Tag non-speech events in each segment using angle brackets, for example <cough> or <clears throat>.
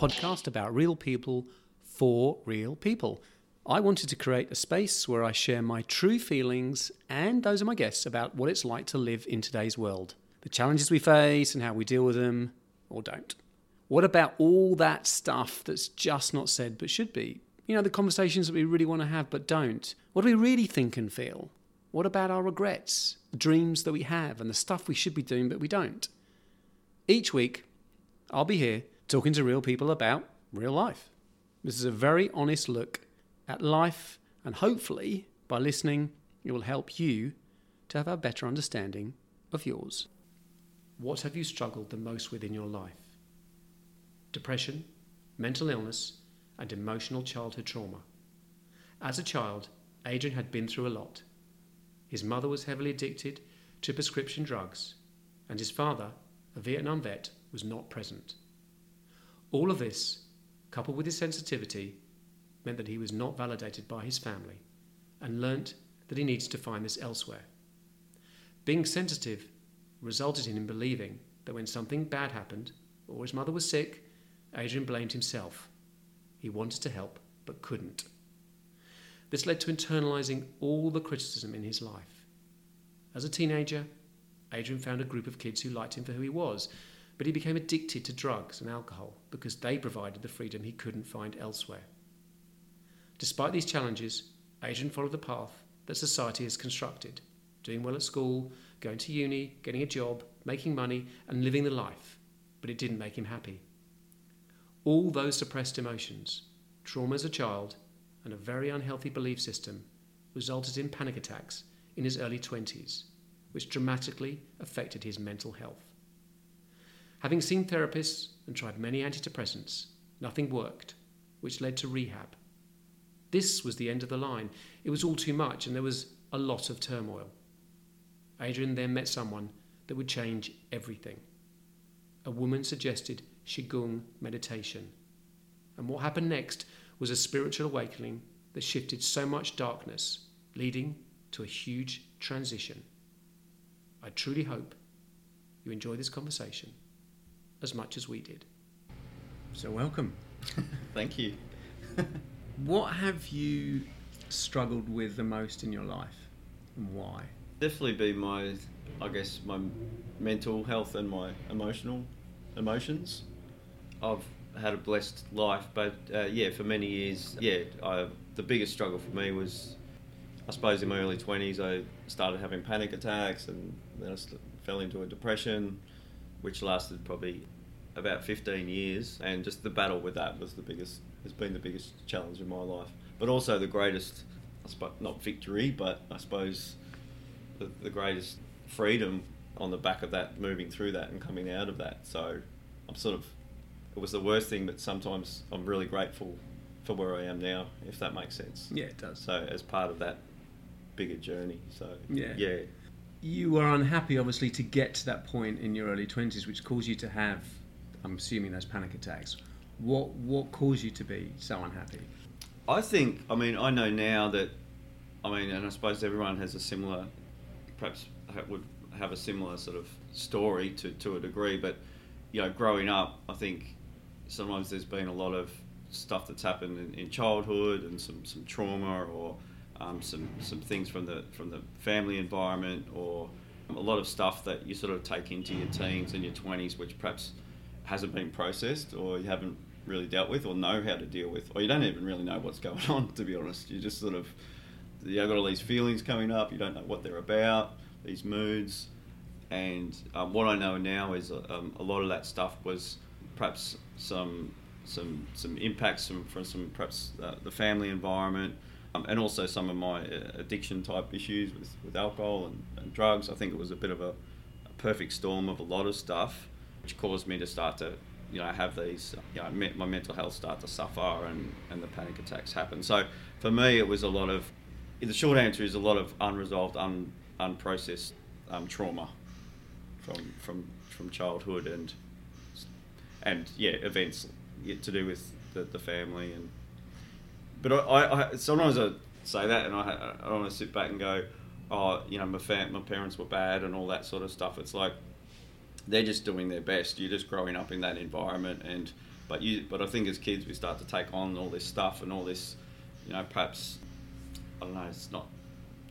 Podcast about real people for real people. I wanted to create a space where I share my true feelings and those of my guests about what it's like to live in today's world, the challenges we face and how we deal with them or don't. What about all that stuff that's just not said but should be? You know, the conversations that we really want to have but don't. What do we really think and feel? What about our regrets, the dreams that we have, and the stuff we should be doing but we don't? Each week, I'll be here talking to real people about real life. This is a very honest look at life, and hopefully, by listening, it will help you to have a better understanding of yours. What have you struggled the most with in your life? Depression, mental illness, and emotional childhood trauma. As a child, Adrian had been through a lot. His mother was heavily addicted to prescription drugs, and his father, a Vietnam vet, was not present. All of this, coupled with his sensitivity, meant that he was not validated by his family and learnt that he needs to find this elsewhere. Being sensitive resulted in him believing that when something bad happened or his mother was sick, Adrian blamed himself. He wanted to help but couldn't. This led to internalizing all the criticism in his life. As a teenager, Adrian found a group of kids who liked him for who he was, but he became addicted to drugs and alcohol because they provided the freedom he couldn't find elsewhere. Despite these challenges, Adrian followed the path that society has constructed, doing well at school, going to uni, getting a job, making money, and living the life, but it didn't make him happy. All those suppressed emotions, trauma as a child, and a very unhealthy belief system resulted in panic attacks in his early 20s, which dramatically affected his mental health. Having seen therapists and tried many antidepressants, nothing worked, which led to rehab. This was the end of the line. It was all too much, and there was a lot of turmoil. Adrian then met someone that would change everything. A woman suggested Qigong meditation. And what happened next was a spiritual awakening that shifted so much darkness, leading to a huge transition. I truly hope you enjoy this conversation as much as we did. So, welcome. <laughs> Thank you. <laughs> what have you struggled with the most in your life and why? Definitely be my, I guess, my mental health and my emotional emotions. I've had a blessed life, but uh, yeah, for many years, yeah, I, the biggest struggle for me was, I suppose, in my early twenties, I started having panic attacks, and then I fell into a depression, which lasted probably about fifteen years, and just the battle with that was the biggest, has been the biggest challenge in my life, but also the greatest, I suppose, not victory, but I suppose, the, the greatest freedom on the back of that, moving through that and coming out of that. So, I'm sort of it was the worst thing, but sometimes I'm really grateful for where I am now, if that makes sense. Yeah, it does. So as part of that bigger journey, so yeah, yeah. You were unhappy, obviously, to get to that point in your early twenties, which caused you to have, I'm assuming, those panic attacks. What what caused you to be so unhappy? I think, I mean, I know now that, I mean, and I suppose everyone has a similar, perhaps would have a similar sort of story to, to a degree, but you know, growing up, I think sometimes there's been a lot of stuff that's happened in, in childhood and some, some trauma or um, some some things from the from the family environment or a lot of stuff that you sort of take into your teens and your 20s which perhaps hasn't been processed or you haven't really dealt with or know how to deal with or you don't even really know what's <laughs> going on to be honest. You just sort of you've got all these feelings coming up you don't know what they're about these moods. And um, what I know now is um, a lot of that stuff was perhaps some some some impacts from, from some perhaps uh, the family environment, um, and also some of my uh, addiction type issues with, with alcohol and, and drugs. I think it was a bit of a, a, perfect storm of a lot of stuff, which caused me to start to you know have these you know my mental health start to suffer and, and the panic attacks happen. So for me, it was a lot of the short answer is a lot of unresolved, un, unprocessed um, trauma from from from childhood and and yeah, events to do with the, the family and. But I, I sometimes I say that and I I want to sit back and go, oh you know my fam- my parents were bad and all that sort of stuff. It's like they're just doing their best. You're just growing up in that environment, and but you but I think as kids we start to take on all this stuff and all this, you know, perhaps I don't know, it's not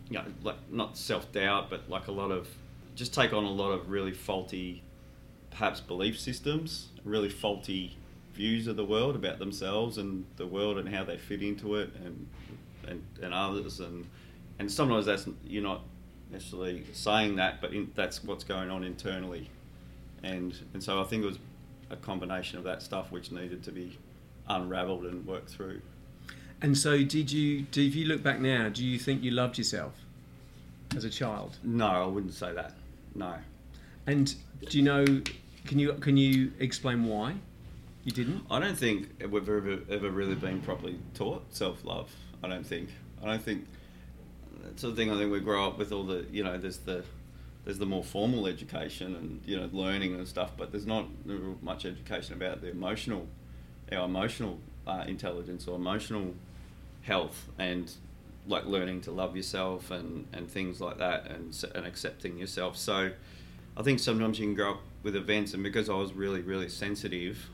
you know like not self doubt, but like a lot of just take on a lot of really faulty, perhaps belief systems, really faulty views of the world about themselves and the world and how they fit into it and and, and others and and sometimes that's you're not necessarily saying that, but in, that's what's going on internally, and and so I think it was a combination of that stuff which needed to be unravelled and worked through. And so, did you? Do if you look back now, do you think you loved yourself as a child? No, I wouldn't say that. No. And do you know? Can you can you explain why you didn't? I don't think we've ever ever really been properly taught self love. I don't think. I don't think that's the thing. I think we grow up with all the you know. There's the there's the more formal education and you know learning and stuff, but there's not much education about the emotional, our emotional uh, intelligence or emotional health and like learning to love yourself and, and things like that and, and accepting yourself. So I think sometimes you can grow up with events, and because I was really, really sensitive,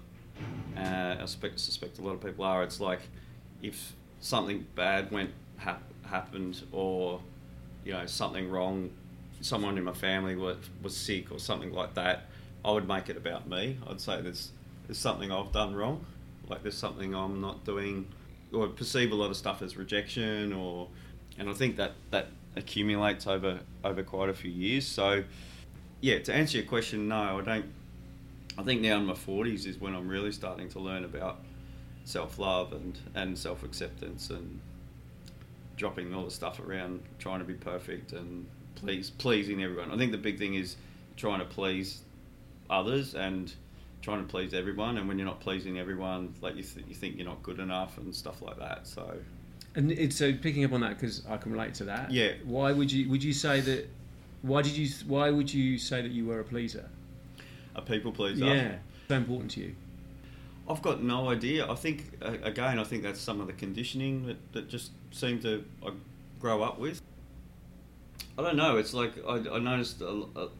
uh, I suspect, suspect a lot of people are, it's like if something bad went ha- happened or you know something wrong someone in my family was, was sick or something like that i would make it about me. I'd say there's there's something i've done wrong. Like there's something i'm not doing. Or perceive a lot of stuff as rejection or and i think that that accumulates over over quite a few years. So yeah to answer your question no i don't i think now in my 40s is when i'm really starting to learn about self-love and and self-acceptance and dropping all the stuff around trying to be perfect and please pleasing everyone. I think the big thing is trying to please others and trying to please everyone. And when you're not pleasing everyone, like you, th- you think you're not good enough and stuff like that. So. And it's so picking up on that because I can relate to that. Yeah. Why would you would you say that? Why did you why would you say that you were a pleaser? A people pleaser. Yeah. Oh. So important to you. I've got no idea. I think again, I think that's some of the conditioning that, that just seem to I grow up with. I don't know. It's like I, I noticed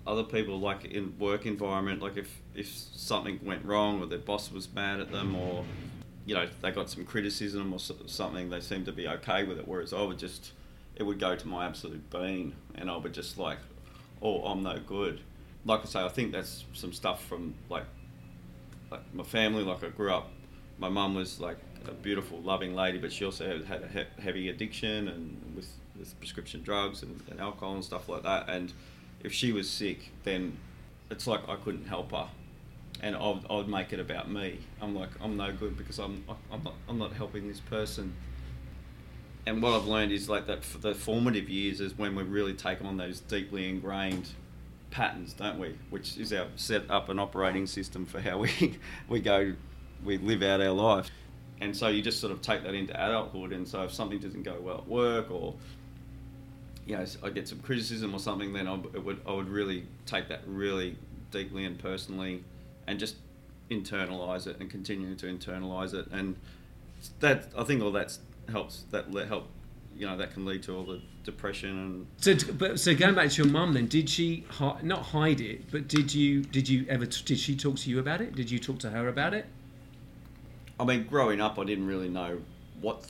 other people like in work environment, like if if something went wrong or their boss was mad at them or you know they got some criticism or something, they seemed to be okay with it. Whereas I would just it would go to my absolute being, and I would just like, oh, I'm no good. Like I say, I think that's some stuff from like like my family. Like I grew up, my mum was like a beautiful, loving lady, but she also had a he- heavy addiction and with, with prescription drugs and, and, alcohol and stuff like that. And if she was sick, then it's like I couldn't help her, and I would, I would make it about me. I'm like I'm no good because I'm I'm not I'm not helping this person. And what I've learned is like that the formative years is when we really take on those deeply ingrained patterns, don't we? Which is our set up and operating system for how we <laughs> we go, we live out our life. And so you just sort of take that into adulthood. And so if something doesn't go well at work, or you know, I get some criticism or something, then I would I would really take that really deeply and personally, and just internalize it and continue to internalize it. And that I think all that helps. That help you know that can lead to all the depression and so but so going back to your mum then did she hi- not hide it but did you did you ever did she talk to you about it? Did you talk to her about it? I mean growing up i didn't really know what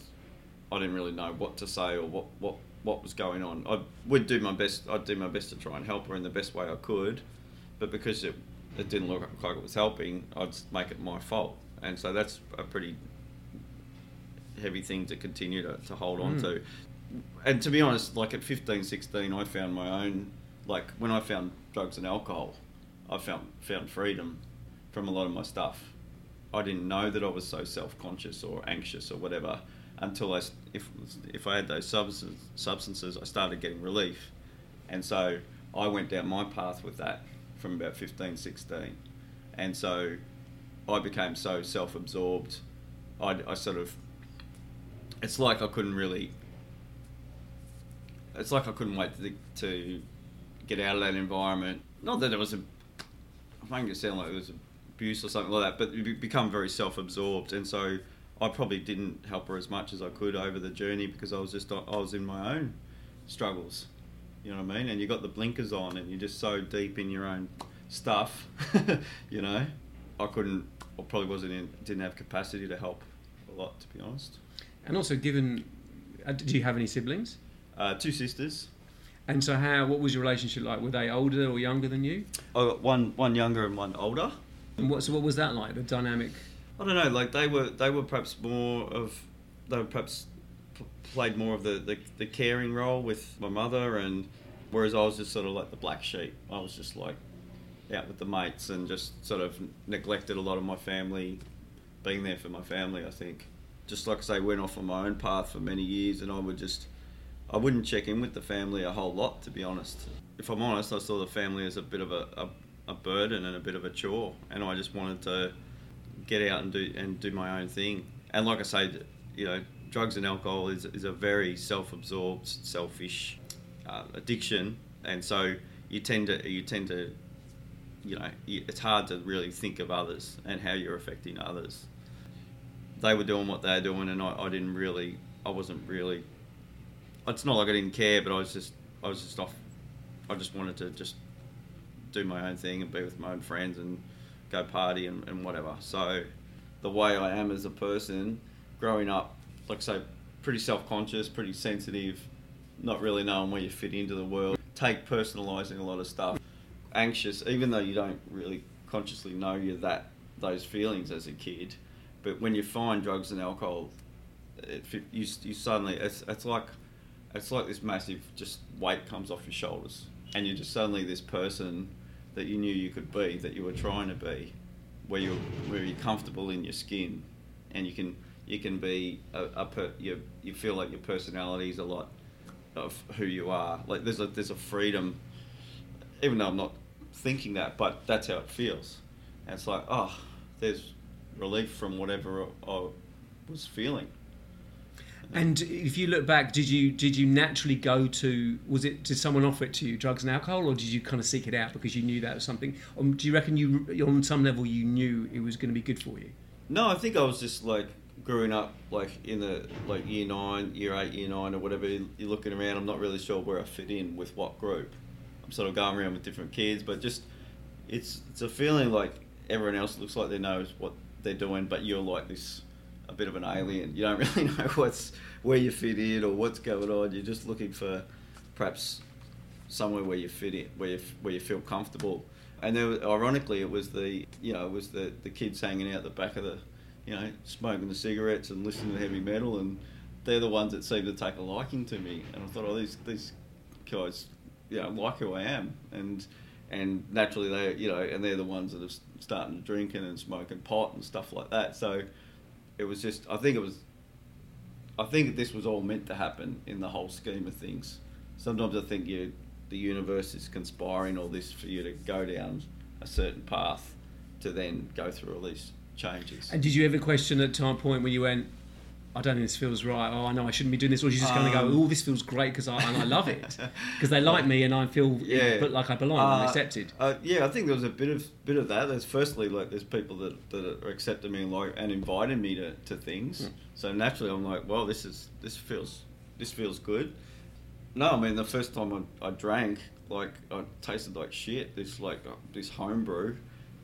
i didn't really know what to say or what what what was going on. I would do my best i'd do my best to try and help her in the best way i could but because it it didn't look like it was helping i'd make it my fault. And so that's a pretty heavy thing to continue to, to hold on mm. to. And to be honest, like at 15, 16, I found my own, like when I found drugs and alcohol, I found, found freedom from a lot of my stuff. I didn't know that I was so self conscious or anxious or whatever until I, if, if I had those substances, substances, I started getting relief. And so I went down my path with that from about 15, 16. And so I became so self absorbed. I, I sort of it's like I couldn't really. It's like I couldn't wait to, to get out of that environment. Not that it was a. I make it sound like it was abuse or something like that, but you become very self-absorbed, and so I probably didn't help her as much as I could over the journey because I was just I was in my own struggles. You know what I mean? And you got the blinkers on, and you're just so deep in your own stuff, <laughs> you know, I couldn't, I probably wasn't in, didn't have capacity to help a lot, to be honest. And also, given, uh, did you have any siblings? Uh, two sisters. And so, how? What was your relationship like? Were they older or younger than you? Got one, one younger and one older. And what? So, what was that like? The dynamic. I don't know. Like they were, they were perhaps more of, they were perhaps p- played more of the, the, the caring role with my mother, and whereas I was just sort of like the black sheep. I was just like out with the mates and just sort of neglected a lot of my family, being there for my family. I think, just like I say, went off on my own path for many years, and I would just, I wouldn't check in with the family a whole lot, to be honest. If I'm honest, I saw the family as a bit of a, a, a burden and a bit of a chore, and I just wanted to get out and do and do my own thing. And like I say, you know, drugs and alcohol is, is a very self-absorbed, selfish uh, addiction, and so you tend to you tend to, you know, it's hard to really think of others and how you're affecting others. They were doing what they were doing, and I, I didn't really, I wasn't really. It's not like I didn't care, but I was just, I was just off. I just wanted to just do my own thing and be with my own friends and go party and, and whatever. So the way I am as a person, growing up, like I say, pretty self-conscious, pretty sensitive, not really knowing where you fit into the world, take personalising a lot of stuff, anxious, even though you don't really consciously know you're that those feelings as a kid, but when you find drugs and alcohol, it, you, you suddenly it's, it's like it's like this massive just weight comes off your shoulders, and you're just suddenly this person that you knew you could be, that you were trying to be, where you where you're comfortable in your skin, and you can you can be a, a per, you you feel like your personality is a lot of who you are. Like there's a there's a freedom, even though I'm not thinking that, but that's how it feels. And it's like oh, there's relief from whatever I was feeling. And if you look back, did you did you naturally go to? Was it did someone offer it to you, drugs and alcohol, or did you kind of seek it out because you knew that was something? Or do you reckon you on some level you knew it was going to be good for you? No, I think I was just like growing up, like in the like year nine, year eight, year nine, or whatever. You're looking around. I'm not really sure where I fit in with what group. I'm sort of going around with different kids, but just it's it's a feeling like everyone else looks like they knows what they're doing, but you're like this a bit of an alien. You don't <laughs> really know what's where you fit in or what's going on. You're just looking for perhaps somewhere where you fit in, where you where you feel comfortable. And there, ironically, it was the you know it was the the kids hanging out the back of the, you know, smoking the cigarettes and listening to heavy metal, and they're the ones that seem to take a liking to me. And I thought, oh, these these guys, you know, like who I am, and and naturally they, you know, and they're the ones that are starting to drinking and smoking pot and stuff like that. So it was just I think it was I think this was all meant to happen in the whole scheme of things. Sometimes I think you the universe is conspiring all this for you to go down a certain path to then go through all these changes. And did you ever question at time point when you went, I don't think this feels right. Oh, I know I shouldn't be doing this. Or you just um, going to go, oh, this feels great because I and I love it <laughs> because they like me and I feel yeah. but like I belong uh, and accepted. Uh, yeah, I think there was a bit of bit of that. There's firstly like there's people that, that are accepting me and like and inviting me to, to things. Mm. So naturally I'm like, well, this is this feels this feels good. No, I mean the first time I, I drank, like I tasted like shit. This like uh, this homebrew,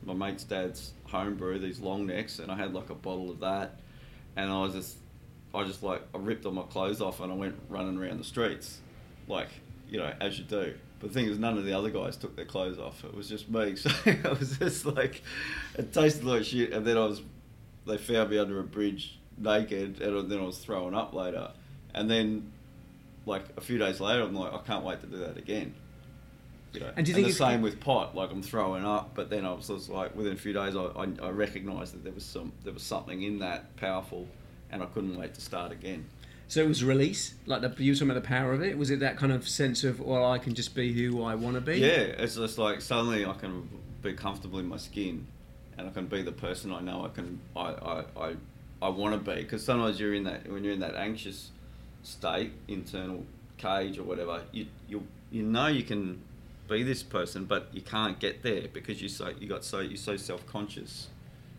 my mate's dad's homebrew, these long necks, and I had like a bottle of that, and I was just I just like I ripped all my clothes off and I went running around the streets, like you know as you do. But the thing is, none of the other guys took their clothes off. It was just me. <laughs> So I was just like, it tasted like shit. And then I was, they found me under a bridge naked, and then I was throwing up later. And then, like a few days later, I'm like, I can't wait to do that again. You know? And do you think and the same with pot? Like I'm throwing up, but then I was just like, within a few days, I, I, I recognised that there was some there was something in that powerful and I couldn't wait to start again. So it was release, like the, you were talking about the power of it. Was it that kind of sense of, well, I can just be who I want to be? Yeah, it's just like suddenly I can be comfortable in my skin, and I can be the person I know I can I I, I, I want to be. Because sometimes you're in that when you're in that anxious state, internal cage or whatever, you you you know you can be this person, but you can't get there because you so you got so you're so self conscious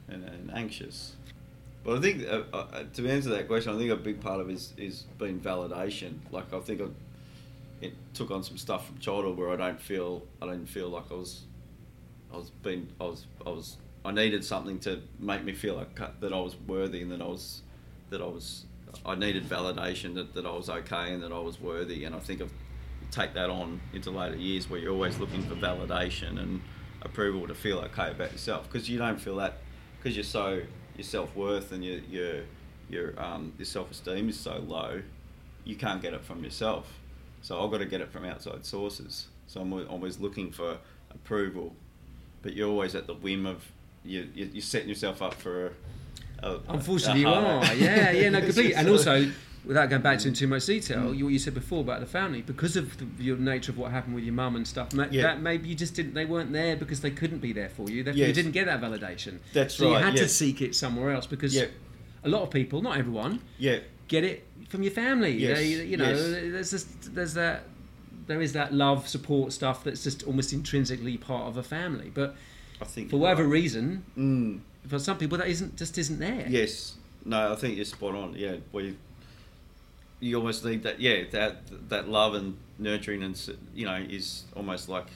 and, and anxious. Well, I think uh, uh, to answer that question, I think a big part of it is is been validation. Like I think I, it took on some stuff from childhood where I don't feel I didn't feel like I was I was being I was I was I needed something to make me feel like that I was worthy and that I was that I was I needed validation that, that I was okay and that I was worthy and I think I've take that on into later years where you're always looking for validation and approval to feel okay about yourself because you don't feel that because you're so your self worth and your your your um, your self esteem is so low, you can't get it from yourself. So I've got to get it from outside sources. So I'm always looking for approval, but you're always at the whim of you. You're setting yourself up for. A, a, Unfortunately, a you are. Yeah, yeah, no, <laughs> completely. and also, <laughs> without going back to in too much detail, mm. you, what you said before about the family, because of the, your nature of what happened with your mum and stuff, ma- yeah. that maybe you just didn't, they weren't there because they couldn't be there for you. Therefore, yes. you didn't get that validation. That's so right. you had yes. to seek it somewhere else because yeah. a lot of people, not everyone, yeah. get it from your family. Yes. They, you know, there's just, there's that there is that love support stuff that's just almost intrinsically part of a family. But I think for whatever right. reason, mm. for some people that isn't just isn't there. Yes. No, I think you're spot on. Yeah, we you almost need that. Yeah, that that love and nurturing and you know is almost like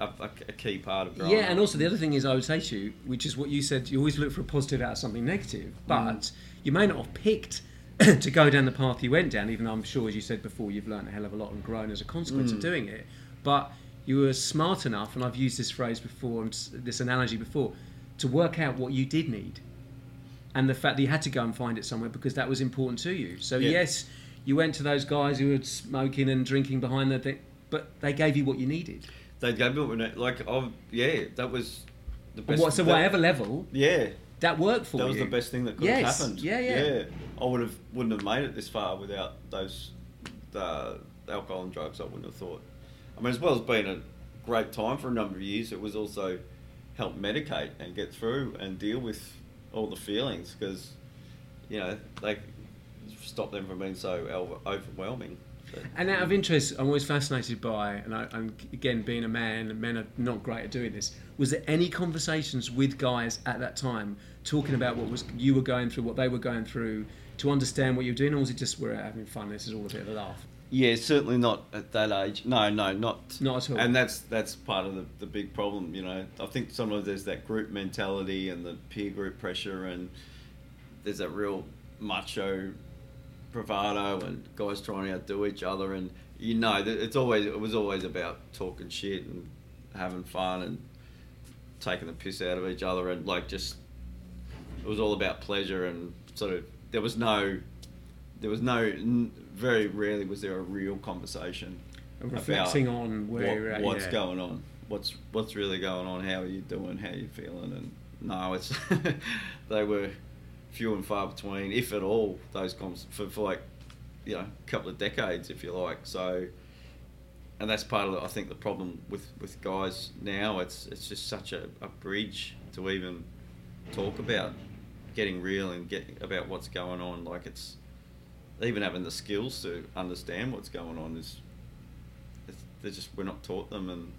a, a, key part of growing yeah. And also the other thing is, I would say to you, which is what you said, you always look for a positive out of something negative, but mm. you may not have picked. <clears throat> to go down the path you went down, even though I'm sure, as you said before, you've learned a hell of a lot and grown as a consequence mm. of doing it. But you were smart enough, and I've used this phrase before and this analogy before, to work out what you did need, and the fact that you had to go and find it somewhere because that was important to you. So yeah. yes, you went to those guys who were smoking and drinking behind the thing, but they gave you what you needed. They gave me what like oh yeah, that was the best. What, so that, whatever level, yeah, that worked for me. that you. was the best thing that could yes. have happened. Yeah, yeah, yeah. I would have wouldn't have made it this far without those the alcohol and drugs. I wouldn't have thought. I mean, as well as being a great time for a number of years, it was also help medicate and get through and deal with all the feelings because you know they stop them from being so overwhelming. And out of interest, I'm always fascinated by, and I, am again being a man, men are not great at doing this. Was there any conversations with guys at that time talking about what was you were going through, what they were going through, to understand what you were doing, or was it just we're having fun? This is all a bit of a laugh. Yeah, certainly not at that age. No, no, not not at all. And that's that's part of the, the big problem. You know, I think sometimes there's that group mentality and the peer group pressure, and there's that real macho bravado and guys trying to outdo each other, and you know, it's always it was always about talking shit and having fun and taking the piss out of each other, and like just it was all about pleasure and sort of there was no there was no very rarely was there a real conversation reflecting on where what, what's yeah. going on what's what's really going on how are you doing how are you feeling and no it's <laughs> they were few and far between, if at all, those comps for, for like, you know, a couple of decades, if you like. So, and that's part of the, I think the problem with, with guys now. It's it's just such a, a bridge to even talk about getting real and get about what's going on. Like it's even having the skills to understand what's going on is they're just we're not taught them and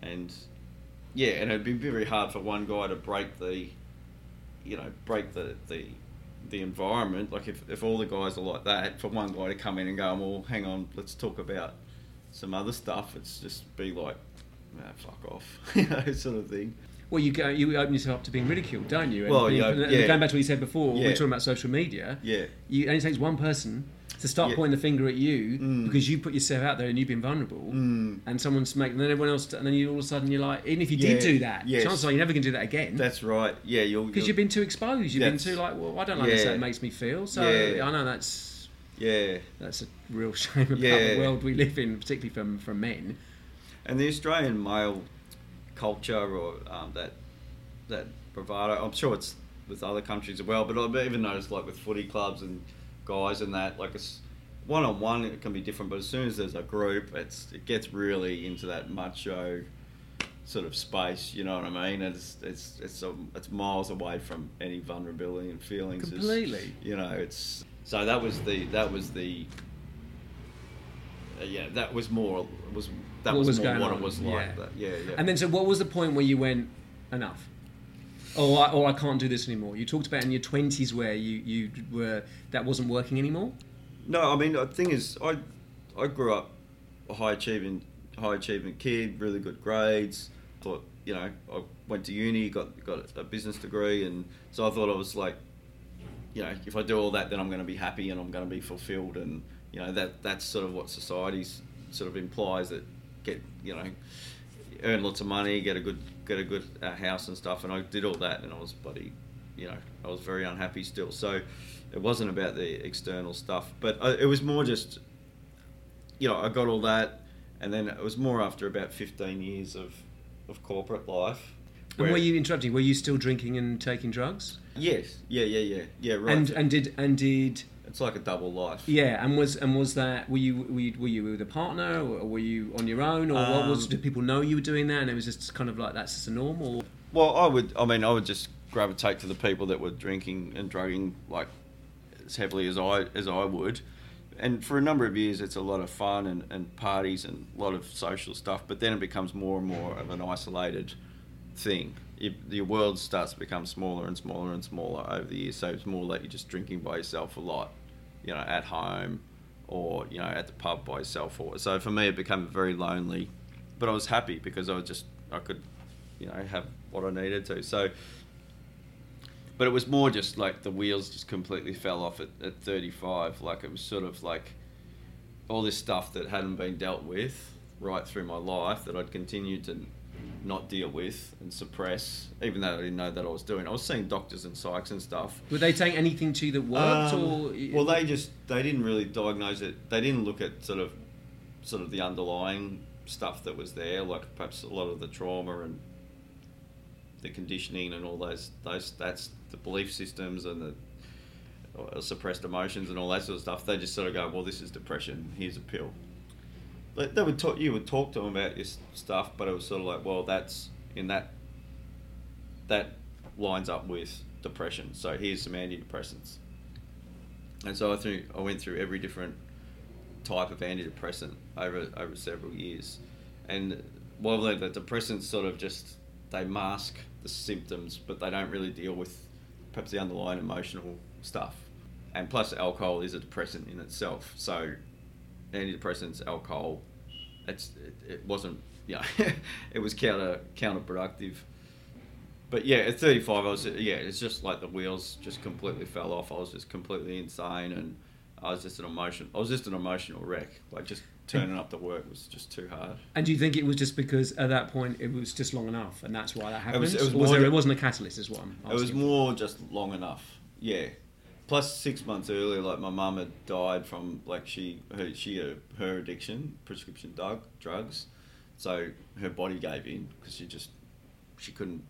and yeah, and it'd be very hard for one guy to break the you know break the the the environment. Like if, if all the guys are like that, for one guy to come in and go, well, hang on, let's talk about some other stuff. It's just be like, nah, fuck off, <laughs> you know, sort of thing. Well, you go, you open yourself up to being ridiculed, don't you? And, well, yeah, yeah. Going back to what you said before, yeah. we are talking about social media. Yeah. You only takes one person to start Yeah. pointing the finger at you Mm. because you put yourself out there and you've been vulnerable, Mm. and someone's making, and then everyone else, and then you all of a sudden you're like, even if you Yeah, did do that, yes. chances are you're never going to do that again. That's right. Yeah, you'll because you've been too exposed. You've been too like, well, I don't like yeah. this. That makes me feel. So Yeah. I know that's yeah. that's a real <laughs> shame about the world we live in, particularly from from men. And the Australian male culture or um, that that bravado, I'm sure it's with other countries as well, but I've even noticed like with footy clubs and guys and that, like it's one on one it can be different, but as soon as there's a group, it's it gets really into that macho sort of space. You know what I mean? It's it's it's a, it's miles away from any vulnerability and feelings. It's- Completely. you know, it's so that was the that was the uh, yeah that was more was that What was, was more what on, it was yeah. like. That, yeah, yeah. And then, so what was the point where you went enough? Oh, I, or I can't do this anymore. You talked about in your twenties where you, you were that wasn't working anymore. No, I mean the thing is, I I grew up a high achieving high achieving kid, really good grades, thought, you know, I went to uni, got got a business degree, and so I thought I was like, you know, if I do all that, then I'm going to be happy and I'm going to be fulfilled, and you know that that's sort of what society's sort of implies that get you know earn lots of money, get a good get a good uh, house and stuff, and I did all that, and I was bloody, you know, I was very unhappy still. So it wasn't about the external stuff, but I, it was more just, you know, I got all that, and then it was more after about 15 years of of corporate life. And were you interrupting? Were you still drinking and taking drugs? Yes, yeah, yeah, yeah, yeah. Right. And and did and did it's like a double life. yeah? And was and was that were you were you, were you with a partner or were you on your own or what was? Um, Did people know you were doing that and it was just kind of like that's just a norm or? Well, I would. I mean, I would just gravitate to the people that were drinking and drugging like as heavily as I as I would. And for a number of years, it's a lot of fun and, and parties and a lot of social stuff. But then it becomes more and more of an isolated thing. You, your world starts to become smaller and smaller and smaller over the years. So it's more like you're just drinking by yourself a lot, you know, at home or you know at the pub by yourself. Or so for me, it became very lonely. But I was happy because I was just I could you know have what I needed to. So, but it was more just like the wheels just completely fell off at, at 35. Like it was sort of like all this stuff that hadn't been dealt with right through my life that I'd continued to not deal with and suppress, even though I didn't know that I was doing. I was seeing doctors and psychs and stuff. Were they saying anything to you that worked Um, or? well, they just they didn't really diagnose it. They didn't look at sort of sort of the underlying stuff that was there, like perhaps a lot of the trauma and the conditioning and all those those that's the belief systems and the uh, suppressed emotions and all that sort of stuff. They just sort of go, well, this is depression. Here's a pill. They, they would talk. You would talk to them about this stuff, but it was sort of like, well, that's in that that lines up with depression. So here's some antidepressants. And so I through I went through every different type of antidepressant over over several years, and while the, the depressants sort of just they mask the symptoms, but they don't really deal with perhaps the underlying emotional stuff. And plus, alcohol is a depressant in itself. So antidepressants, alcohol, it's it, it wasn't yeah, <laughs> it was counter counterproductive. But yeah, at 35, I was yeah, it's just like the wheels just completely fell off. I was just completely insane, and I was just an emotion. I was just an emotional wreck. Like just turning up to work was just too hard. And do you think it was just because at that point it was just long enough, and that's why that happened? was- it was, more, was there, it wasn't a catalyst, is what I'm Asking. It was more just long enough. Yeah. Plus, six months earlier, like my mum had died from like she her she had her addiction, prescription drug drugs, so her body gave in because she just she couldn't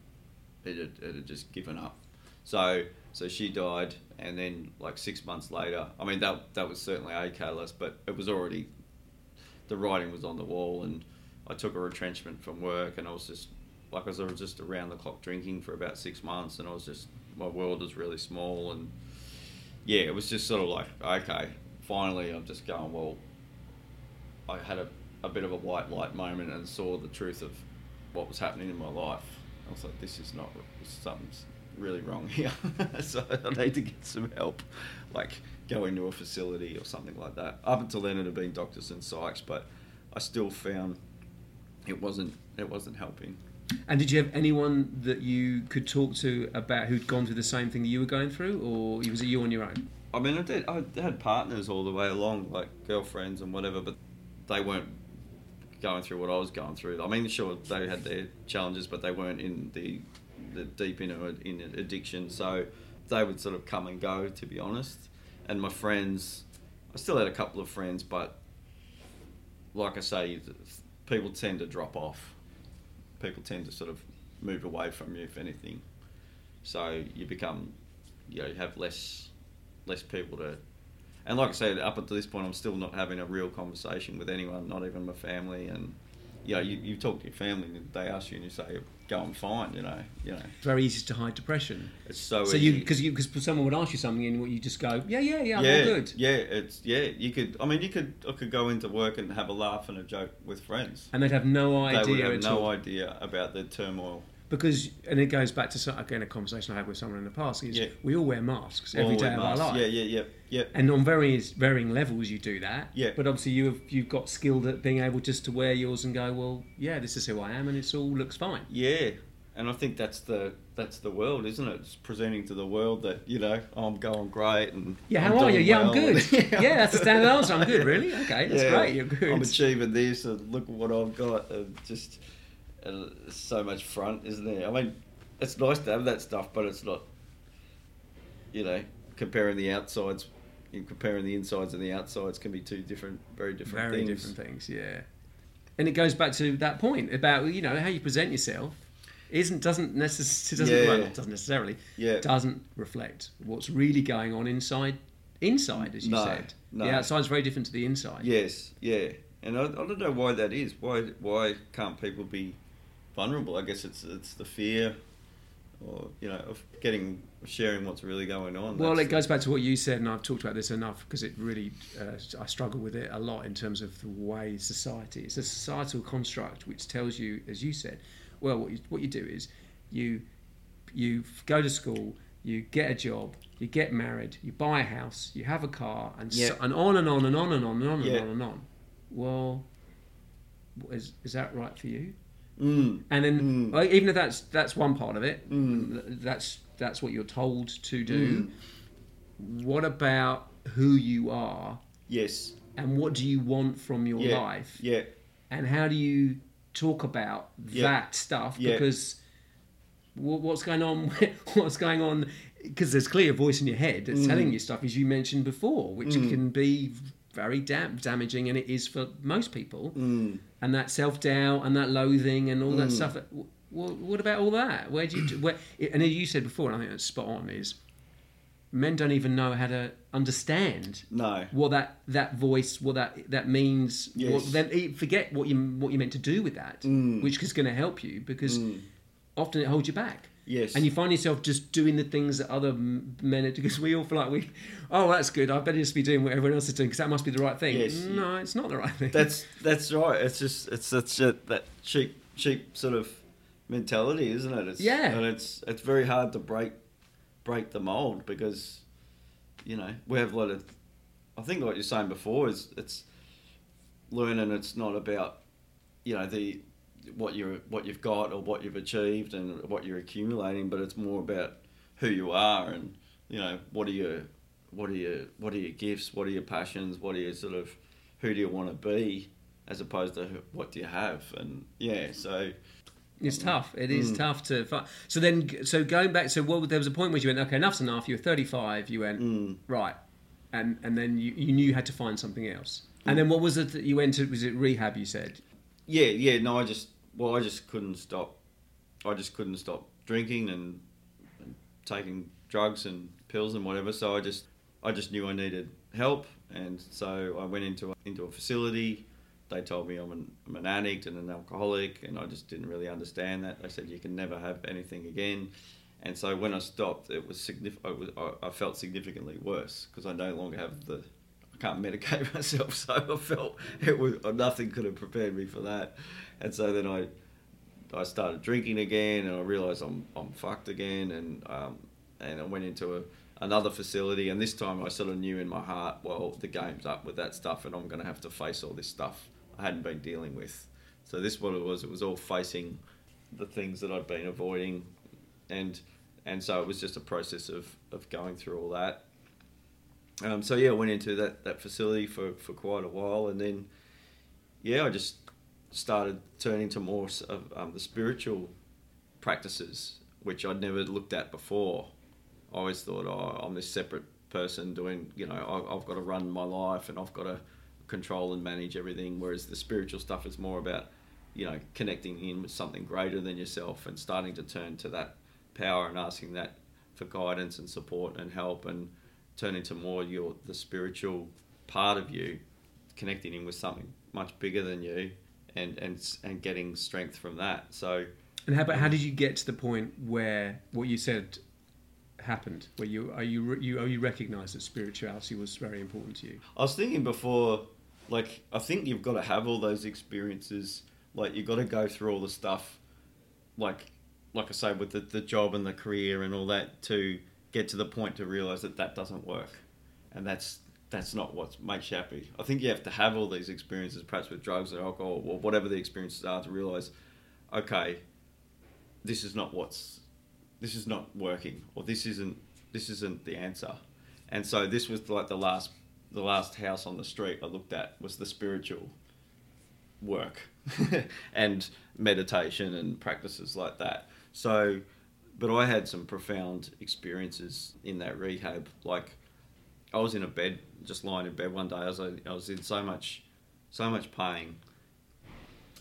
it had, it had just given up. So so she died, and then like six months later, I mean that that was certainly a catalyst, but it was already the writing was on the wall, and I took a retrenchment from work, and I was just like I was just around the clock drinking for about six months, and I was just my world was really small, and yeah, it was just sort of like okay, finally I'm just going well. I had a, a bit of a white light moment and saw the truth of what was happening in my life. I was like, this is not something's really wrong here, <laughs> so I need to get some help, like go into a facility or something like that. Up until then, it had been doctors and psychs, but I still found it wasn't it wasn't helping. And did you have anyone that you could talk to about who'd gone through the same thing that you were going through, or was it you on your own? I mean, I did. I had partners all the way along, like girlfriends and whatever, but they weren't going through what I was going through. I mean, sure, they had their challenges, but they weren't in the, the deep it, in addiction. So they would sort of come and go, to be honest. And my friends, I still had a couple of friends, but like I say, people tend to drop off. People tend to sort of move away from you, if anything. So you become, you know, you have less less people to. And like I said, up until this point, I'm still not having a real conversation with anyone, not even my family. And you know, you, you talk to your family, and they ask you, and you say, "You're going fine," you know, you know. It's very easy to hide depression. It's so. So you easy. because you because someone would ask you something and you just go, yeah, yeah, yeah, I'm yeah, all good. yeah, it's yeah. You could, I mean, you could, I could go into work and have a laugh and a joke with friends. And they'd have no idea. they would have no all. idea about the turmoil because and it goes back to again a conversation I had with someone in the past. Is Yeah. we all wear masks All every day with of our masks. life. Yeah, yeah, yeah, yeah. And on various varying levels, you do that. Yeah. But obviously, you have you've got skilled at being able just to wear yours and go, well, yeah, this is who I am, and it's all looks fine. Yeah, and I think that's the that's the world, isn't it? It's presenting to the world that you know oh, I'm going great and Yeah, I'm how are you? Yeah, I'm good. <laughs> yeah. that's the standard answer. I'm good. Really? Okay, that's Yeah, great. You're good. I'm achieving this, and look at what I've got, and just so much front, isn't there? I mean, it's nice to have that stuff, but it's not. You know, comparing the outsides, and comparing the insides and the outsides can be two different, very different Very things. different things. Yeah. And it goes back to that point about you know how you present yourself isn't doesn't necessarily doesn't Yeah. well, doesn't necessarily Yeah. doesn't reflect what's really going on inside inside as you No, said. no. The outside's very different to the inside. Yes, yeah, and I, I don't know why that is. Why why can't people be vulnerable? I guess it's it's the fear, or you know, of getting sharing what's really going on. Well, That's- it goes back to what you said, and I've talked about this enough because it really, uh, I struggle with it a lot in terms of the way society. It's a societal construct which tells you, as you said, well, what you, what you do is you you go to school, you get a job, you get married, you buy a house, you have a car, and so, and on and on and on and on and on Yeah. and on and on. Well, is is that right for you? Mm, And then, Mm. even if that's that's one part of it, Mm. that's that's what you're told to do. Mm. What about who you are, yes, and what do you want from your yeah, life, yeah, and how do you talk about Yeah. that stuff? Yeah. Because what's going on? <laughs> What's going on? Because there's clearly a voice in your head that's Mm. telling you stuff, as you mentioned before, which Mm. can be very dam- damaging, and it is for most people mm, and that self doubt and that loathing and all that Mm. stuff. W- w- what about all that? Where do you? Where, and as you said before, and I think that's spot on. Is men don't even know how to understand no, what that that voice, what that that means. Yes. What, then forget what you what you meant to do with that, Mm. which is going to help you because Mm. often it holds you back. Yes, And you find yourself just doing the things that other men are because we all feel like we, oh, that's good. I better just be doing what everyone else is doing because that must be the right thing. Yes. No, it's not the right thing. that's <laughs> that's right. It's just it's such a, that cheap cheap sort of mentality, isn't it? It's, Yeah. and it's it's very hard to break break the mold because you know we have a lot of. I think what you're saying before is it's learning. It's not about you know the what you're what you've got or what you've achieved and what you're accumulating, but it's more about who you are and you know what are your what are your what are your gifts, what are your passions, what are your sort of who do you want to be as opposed to who- what do you have and yeah so It's tough. It is Mm. tough to. Fi- so then, so going back, so what? There was a point where you went, okay, enough's enough. You were thirty-five. You went mm, right, and and then you, you knew you had to find something else. And then what was it that you went to? Was it rehab? You said. yeah yeah no I just well I just couldn't stop I just couldn't stop drinking and, and taking drugs and pills and whatever so I just I just knew I needed help and so I went into a, into a facility. They told me I'm an, I'm an addict and an alcoholic and I just didn't really understand that. They said you can never have anything again. And so when I stopped it was significant I, I, I felt significantly worse because I no longer have the I can't medicate <laughs> myself so I felt it was nothing could have prepared me for that and so then I I started drinking again, and I realised I'm I'm fucked again, and um, and I went into a, another facility, and this time I sort of knew in my heart, well, the game's up with that stuff, and I'm going to have to face all this stuff I hadn't been dealing with. So this what it was. It was all facing the things that I'd been avoiding, and and so it was just a process of, of going through all that. Um, so yeah, I went into that, that facility for, for quite a while, and then yeah, I just started turning to more of um, the spiritual practices, which I'd never looked at before. I always thought, oh, I'm this separate person doing, you know, I, I've got to run my life and I've got to control and manage everything. Whereas the spiritual stuff is more about, you know, connecting in with something greater than yourself and starting to turn to that power and asking that for guidance and support and help and turning to more your the spiritual part of you, connecting in with something much bigger than you, and and and getting strength from that. So And how about how did you get to the point where what you said happened? Where you are you you oh, you recognise that spirituality was very important to you? I was thinking before, like I think you've got to have all those experiences. Like you've got to go through all the stuff, like like I say, with the, the job and the career and all that, to get to the point to realize that that doesn't work, and that's that's not what makes you happy. I think you have to have all these experiences, perhaps with drugs or alcohol or whatever the experiences are, to realize, okay, this is not what's, this is not working, or this isn't this isn't the answer, and so this was like the last the last house on the street I looked at was the spiritual work <laughs> and meditation and practices like that. So, but I had some profound experiences in that rehab. Like, I was in a bed, just lying in bed one day. I was, I was in so much, so much pain,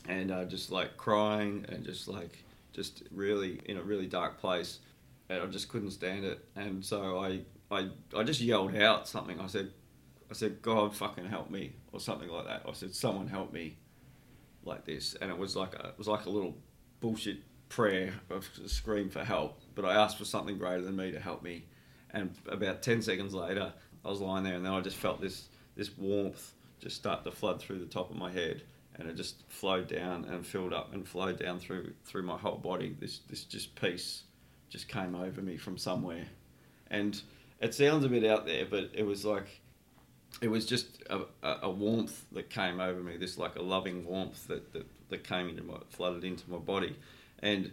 and uh, just like crying and just like, just really in a really dark place, and I just couldn't stand it. And so I, I, I just yelled out something. I said, I said, God fucking help me, or something like that. I said, someone help me, like this, and it was like a, it was like a little bullshit prayer of scream for help. But I asked for something greater than me to help me, and about ten seconds later, I was lying there, and then I just felt this this warmth just start to flood through the top of my head, and it just flowed down and filled up and flowed down through through my whole body. This this just peace just came over me from somewhere, and it sounds a bit out there, but it was like it was just a, a, warmth that came over me, this like a loving warmth that, that, that came into my, flooded into my body. And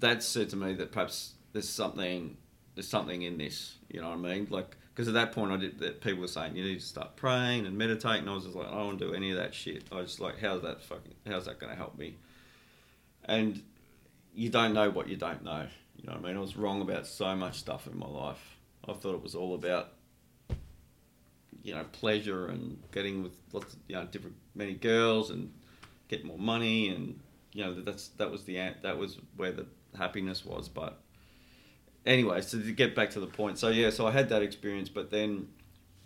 that said to me that perhaps there's something, there's something in this, you know what I mean? Like, because at that point I did, that people were saying you need to start praying and meditating. And I was just like, I don't do any of that shit. I was just like, how's that fucking, how's that going to help me? And you don't know what you don't know. You know what I mean? I was wrong about so much stuff in my life. I thought it was all about you know pleasure and getting with lots of you know different many girls and get more money and you know that's that was the that was where the happiness was but anyway so to get back to the point so yeah so I had that experience but then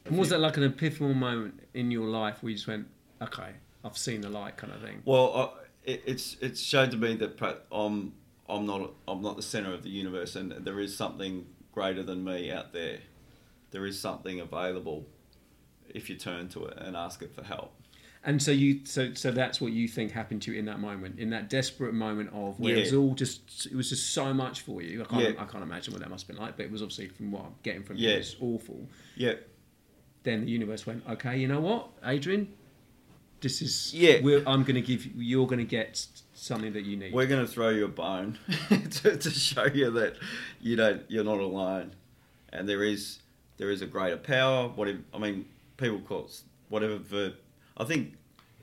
and was that like an epiphanal moment in your life where you just went okay I've seen the light kind of thing well uh, it, it's it's showed to me that I'm I'm not I'm not the center of the universe and there is something greater than me out there there is something available if you turn to it and ask it for help. And so you, so so that's what you think happened to you in that moment, in that desperate moment of where yeah. it was all just, it was just so much for you. I can't, yeah. I can't imagine what that must have been like, but it was obviously from what I'm getting from yeah. you, it's awful. Yeah. Then the universe went, okay, you know what, Adrian, this is, yeah, I'm going to give you, you're going to get something that you need. We're going to throw you a bone <laughs> to, to show you that you don't, you're not alone, and there is, there is a greater power. What if, I mean people call it whatever verb. I think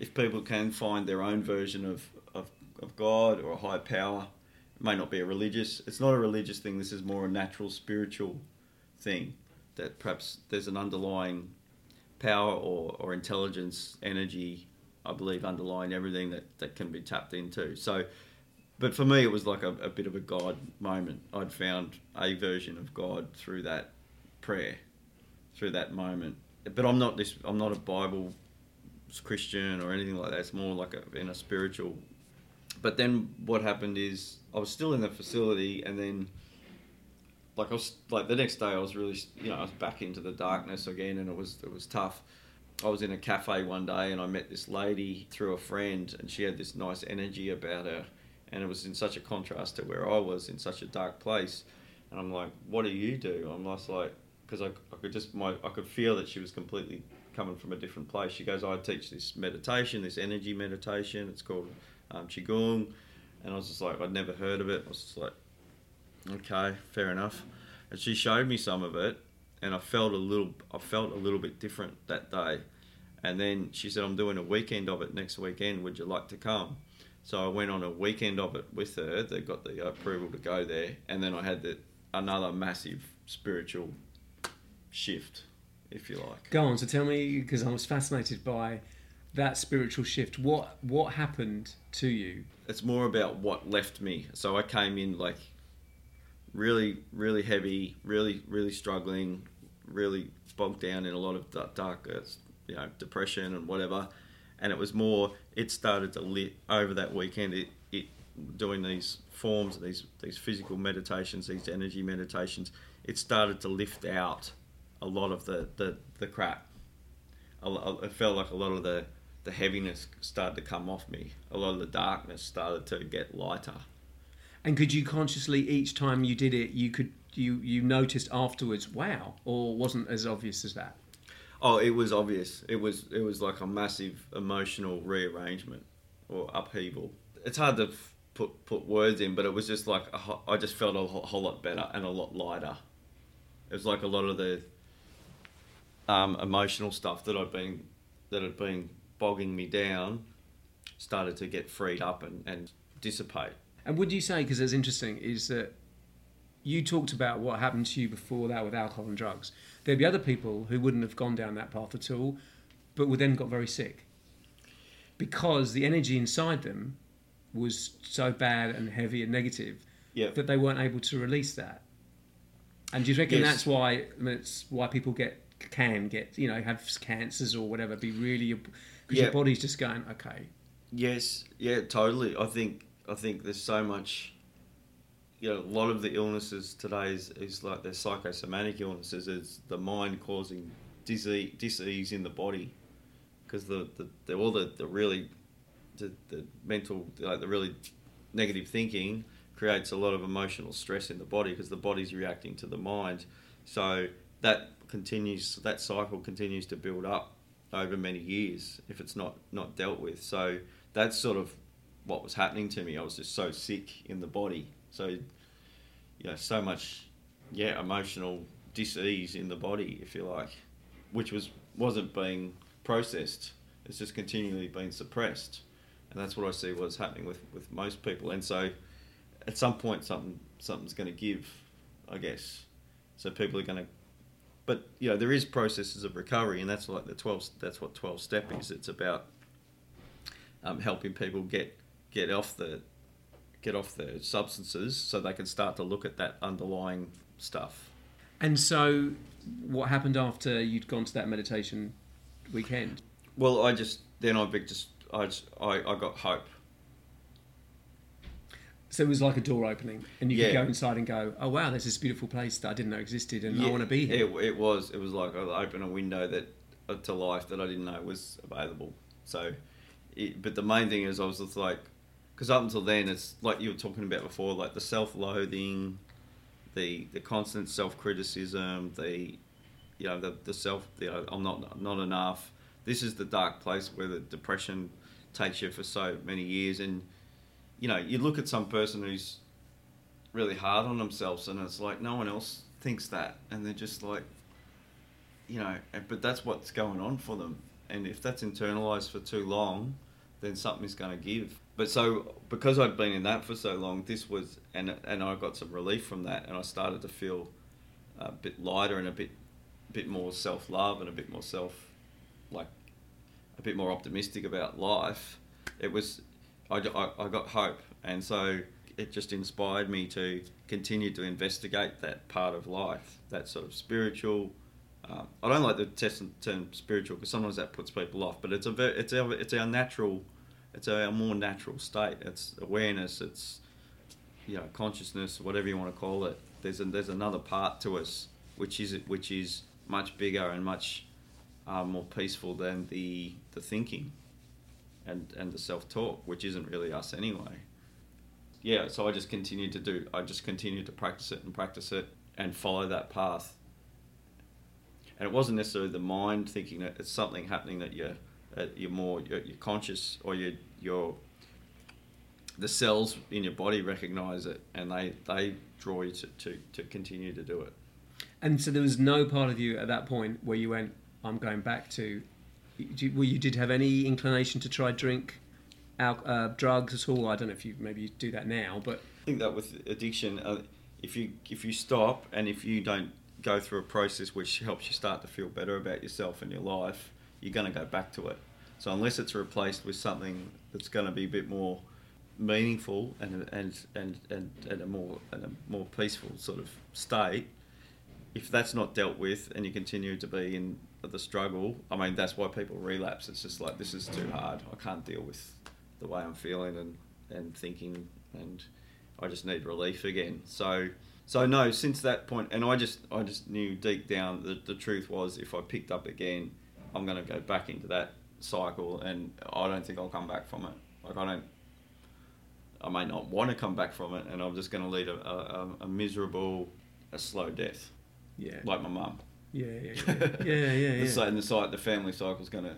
if people can find their own version of, of, of God or a higher power, it may not be a religious. It's not a religious thing. This is more a natural, spiritual thing. That perhaps there's an underlying power or, or intelligence, energy, I believe, underlying everything that, that can be tapped into. So, but for me, it was like a, a bit of a God moment. I'd found a version of God through that prayer, through that moment but I'm not this. I'm not a Bible Christian or anything like that. It's more like a, in a spiritual. But then what happened is I was still in the facility, and then like I was like the next day I was really you know I was back into the darkness again, and it was it was tough. I was in a cafe one day and I met this lady through a friend, and she had this nice energy about her, and it was in such a contrast to where I was in such a dark place. And I'm like, "What do you do?" I'm just like, because I, I could just my I could feel that she was completely coming from a different place. She goes, I teach this meditation, this energy meditation. It's called um, qigong, and I was just like, I'd never heard of it. I was just like, okay, fair enough. And she showed me some of it, and I felt a little, I felt a little bit different that day. And then she said, I'm doing a weekend of it next weekend. Would you like to come? So I went on a weekend of it with her. They got the approval to go there, and then I had the, another massive spiritual shift, if you like. Go on. So tell me, because I was fascinated by that spiritual shift. What what happened to you? It's more about what left me. So I came in like really, really heavy, really, really struggling, really bogged down in a lot of dark, uh, you know, depression and whatever. And it was more. It started to lit over that weekend. It, it doing these forms, these these physical meditations, these energy meditations. It started to lift out a lot of the, the, the crap. I, felt like a lot of the, the heaviness started to come off me. A lot of the darkness started to get lighter. And could you consciously each time you did it, you could you you noticed afterwards, wow, or wasn't as obvious as that? Oh, it was obvious. It was it was like a massive emotional rearrangement or upheaval. It's hard to f- put put words in, but it was just like ho- I just felt a whole, whole lot better and a lot lighter. It was like a lot of the um, emotional stuff that I'd been that had been bogging me down started to get freed up and, and dissipate. And would you say, because it's interesting, is that you talked about what happened to you before that with alcohol and drugs. There'd be other people who wouldn't have gone down that path at all, but would then got very sick because the energy inside them was so bad and heavy and negative Yeah. that they weren't able to release that. And do you reckon Yes. that's why I mean, it's why people get can get you know have cancers or whatever? Be really because Yeah. your body's just going okay. Yes, yeah, totally. I think I think there's so much. You know, a lot of the illnesses today is, is like they're psychosomatic illnesses. is the mind causing disease, disease in the body, because the, the, the all the, the really the, the mental like the really negative thinking creates a lot of emotional stress in the body because the body's reacting to the mind. So that continues that cycle continues to build up over many years if it's not not dealt with. So that's sort of what was happening to me. I was just so sick in the body. So you know, so much yeah, emotional dis-ease in the body, if you like, which was wasn't being processed. It's just continually being suppressed. And that's what I see was happening with, with most people. And so at some point something something's gonna give, I guess. So people are gonna but you know, there is processes of recovery and that's like the twelve that's what twelve step is. It's about um, helping people get get off the get off the substances so they can start to look at that underlying stuff. And so, what happened after you'd gone to that meditation weekend? Well, I just then I big just I just, I, I got hope. So it was like a door opening, and you could Yeah. go inside and go, "Oh wow, there's this beautiful place that I didn't know existed, and I Yeah, want to be here." It, it was it was like I opened a window that uh, to life that I didn't know was available. So, it, but the main thing is I was just like, because up until then it's like you were talking about before, like the self-loathing, the the constant self-criticism, the you know the the self you know, I'm not not enough. This is the dark place where the depression takes you for so many years, and you know you look at some person who's really hard on themselves, and it's like no one else thinks that, and they're just like, you know, eh, but that's what's going on for them, and if that's internalized for too long, then something's going to give. But so because I'd been in that for so long, this was, and and I got some relief from that, and I started to feel a bit lighter and a bit, bit more self love and a bit more self, like, a bit more optimistic about life. It was, I, I, I got hope, and so it just inspired me to continue to investigate that part of life, that sort of spiritual. Um, I don't like the term spiritual because sometimes that puts people off, but it's a very, it's our, it's our natural, it's our more natural state. It's awareness. It's you know consciousness, whatever you want to call it. There's a, there's another part to us which is which is much bigger and much uh, more peaceful than the the thinking and and the self talk, which isn't really us anyway. Yeah, so I just continued to do. I just continued to practice it and practice it and follow that path. And it wasn't necessarily the mind thinking that it's something happening that you're uh, you're more you're, you're conscious or you you're the cells in your body recognize it and they they draw you to, to, to continue to do it. And so there was no part of you at that point where you went, "I'm going back to." Well, you did have any inclination to try drink, uh, drugs at all? I don't know if you maybe you do that now, but I think that with addiction, uh, if you if you stop and if you don't go through a process which helps you start to feel better about yourself and your life, you're going to go back to it. So unless it's replaced with something that's going to be a bit more meaningful and and and and, and a more and a more peaceful sort of state, if that's not dealt with and you continue to be in the struggle, I mean that's why people relapse. It's just like this is too hard. I can't deal with the way I'm feeling and and thinking and I just need relief again. So so no, since that point, and I just I just knew deep down that the truth was if I picked up again, I'm going to go back into that cycle, and I don't think I'll come back from it. Like I don't. I may not want to come back from it, and I'm just going to lead a, a, a miserable, a slow death, Yeah. like my mum. Yeah, yeah, yeah, yeah, yeah. <laughs> The yeah. sa- and the site, the family cycle's going to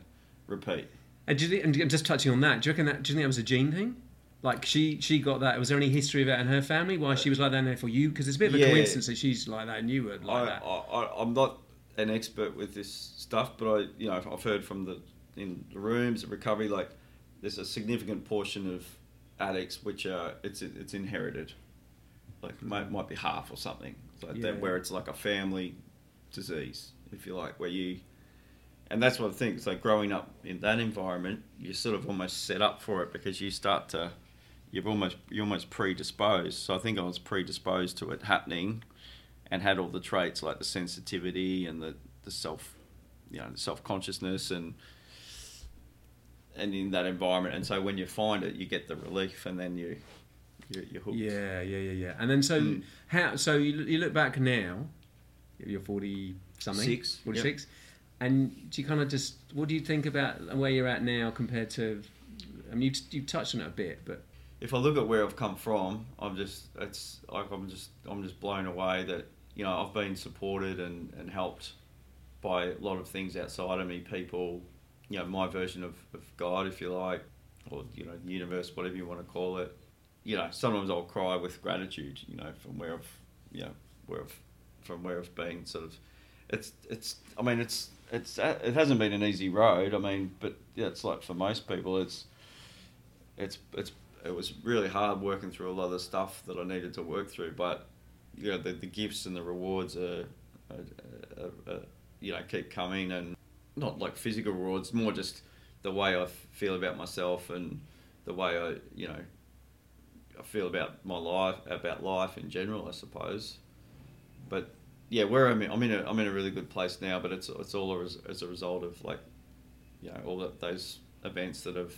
repeat. And, do you think, and just touching on that, do you reckon that? Do you think that was a gene thing? Like she, she got that. Was there any history of that in her family? Why she was like that, and therefore you? Because it's a bit of a Yeah. coincidence that she's like that and you were like I, that. I, I, I'm not an expert with this stuff, but I, you know, I've heard from the in the rooms of recovery, like there's a significant portion of addicts which are it's it's inherited, like might might be half or something like Yeah. that, where it's like a family disease, if you like, where you. And that's what I think. It's like growing up in that environment, you're sort of almost set up for it because you start to, you've almost you're almost predisposed. So I think I was predisposed to it happening, and had all the traits like the sensitivity and the, the self, you know, self consciousness and and in that environment. And so when you find it, you get the relief, and then you you're, you're hooked. Yeah, yeah, yeah, yeah. And then so Mm. how? So you, you look back now, you're forty something, Six, forty six, and do you kind of just what do you think about where you're at now compared to? I mean, you you touched on it a bit, but if I look at where I've come from, I'm just it's like I'm just I'm just blown away that you know I've been supported and, and helped by a lot of things outside of me, people, you know, my version of, of God, if you like, or you know, the universe, whatever you want to call it. You know, sometimes I'll cry with gratitude, you know, from where I've, you know, where I've, from where I've been. Sort of, it's it's. I mean, it's it's uh, it hasn't been an easy road. I mean, but yeah, it's like for most people, it's it's it's it was really hard working through a lot of stuff that I needed to work through. But you know, the, the gifts and the rewards are, are, are, are you know keep coming, and not like physical rewards, more just the way I feel about myself and the way I you know I feel about my life, about life in general, I suppose. But yeah, where I'm in, I'm in a I'm in a really good place now. But it's it's all as, as a result of like you know all that, those events that have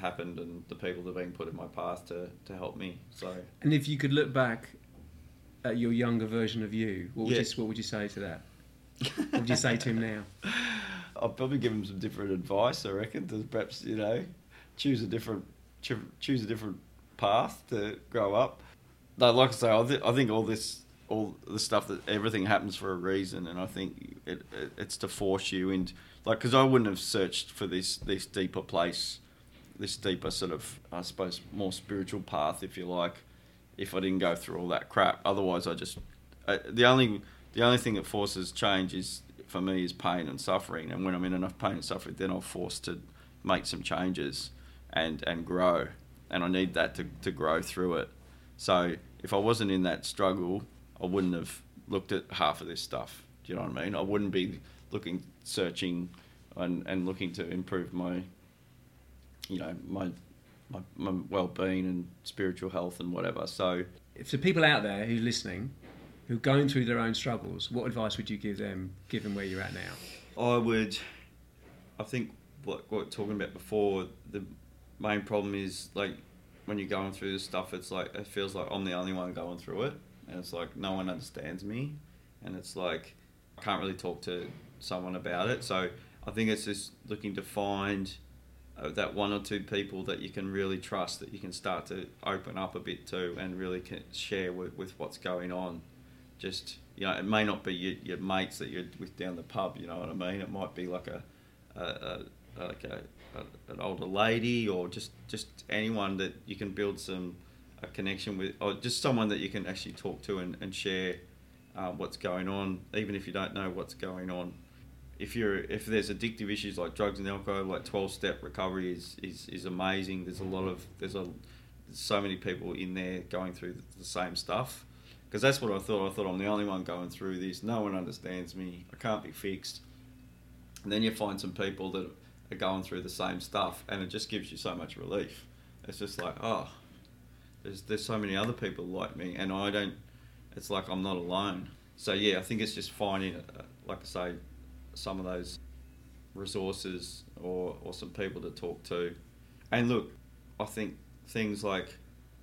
happened and the people that have been put in my path to, to help me. So and if you could look back at your younger version of you, what would Yeah. you what would you say to that? What would you say to him now? <laughs> I'll probably give him some different advice. I reckon to perhaps you know choose a different choose a different path to grow up. No, like I say, I, th- I think all this all the stuff that everything happens for a reason, and I think it, it it's to force you and like because I wouldn't have searched for this this deeper place, this deeper sort of I suppose more spiritual path, if you like, if I didn't go through all that crap. Otherwise, I just uh, the only the only thing that forces change is for me is pain and suffering, and when I'm in enough pain and suffering, then I'm forced to make some changes and and grow, and I need that to to grow through it. So if I wasn't in that struggle, I wouldn't have looked at half of this stuff. Do you know what I mean? I wouldn't be looking, searching, and, and looking to improve my, you know, my, my, my well-being and spiritual health and whatever. So If the people out there who are listening, who are going through their own struggles, what advice would you give them, given where you're at now? I would, I think what what we were talking about before, the main problem is like when you're going through this stuff, it's like it feels like I'm the only one going through it, and it's like no one understands me, and it's like I can't really talk to someone about it. So I think it's just looking to find uh, that one or two people that you can really trust, that you can start to open up a bit to, and really share with, with what's going on. Just you know, it may not be your, your mates that you're with down the pub. You know what I mean? It might be like a, a, a like a, a, an older lady or just just anyone that you can build some a connection with, or just someone that you can actually talk to and, and share uh, what's going on, even if you don't know what's going on. If you're if there's addictive issues like drugs and alcohol, like twelve step recovery is, is, is amazing. There's a lot of there's a there's so many people in there going through the same stuff because that's what I thought. I thought I'm the only one going through this. No one understands me. I can't be fixed. And then you find some people that are going through the same stuff, and it just gives you so much relief. It's just like, oh, there's there's so many other people like me, and I don't. It's like I'm not alone. So yeah, I think it's just finding, uh, like I say, some of those resources or or some people to talk to. And look, I think things like,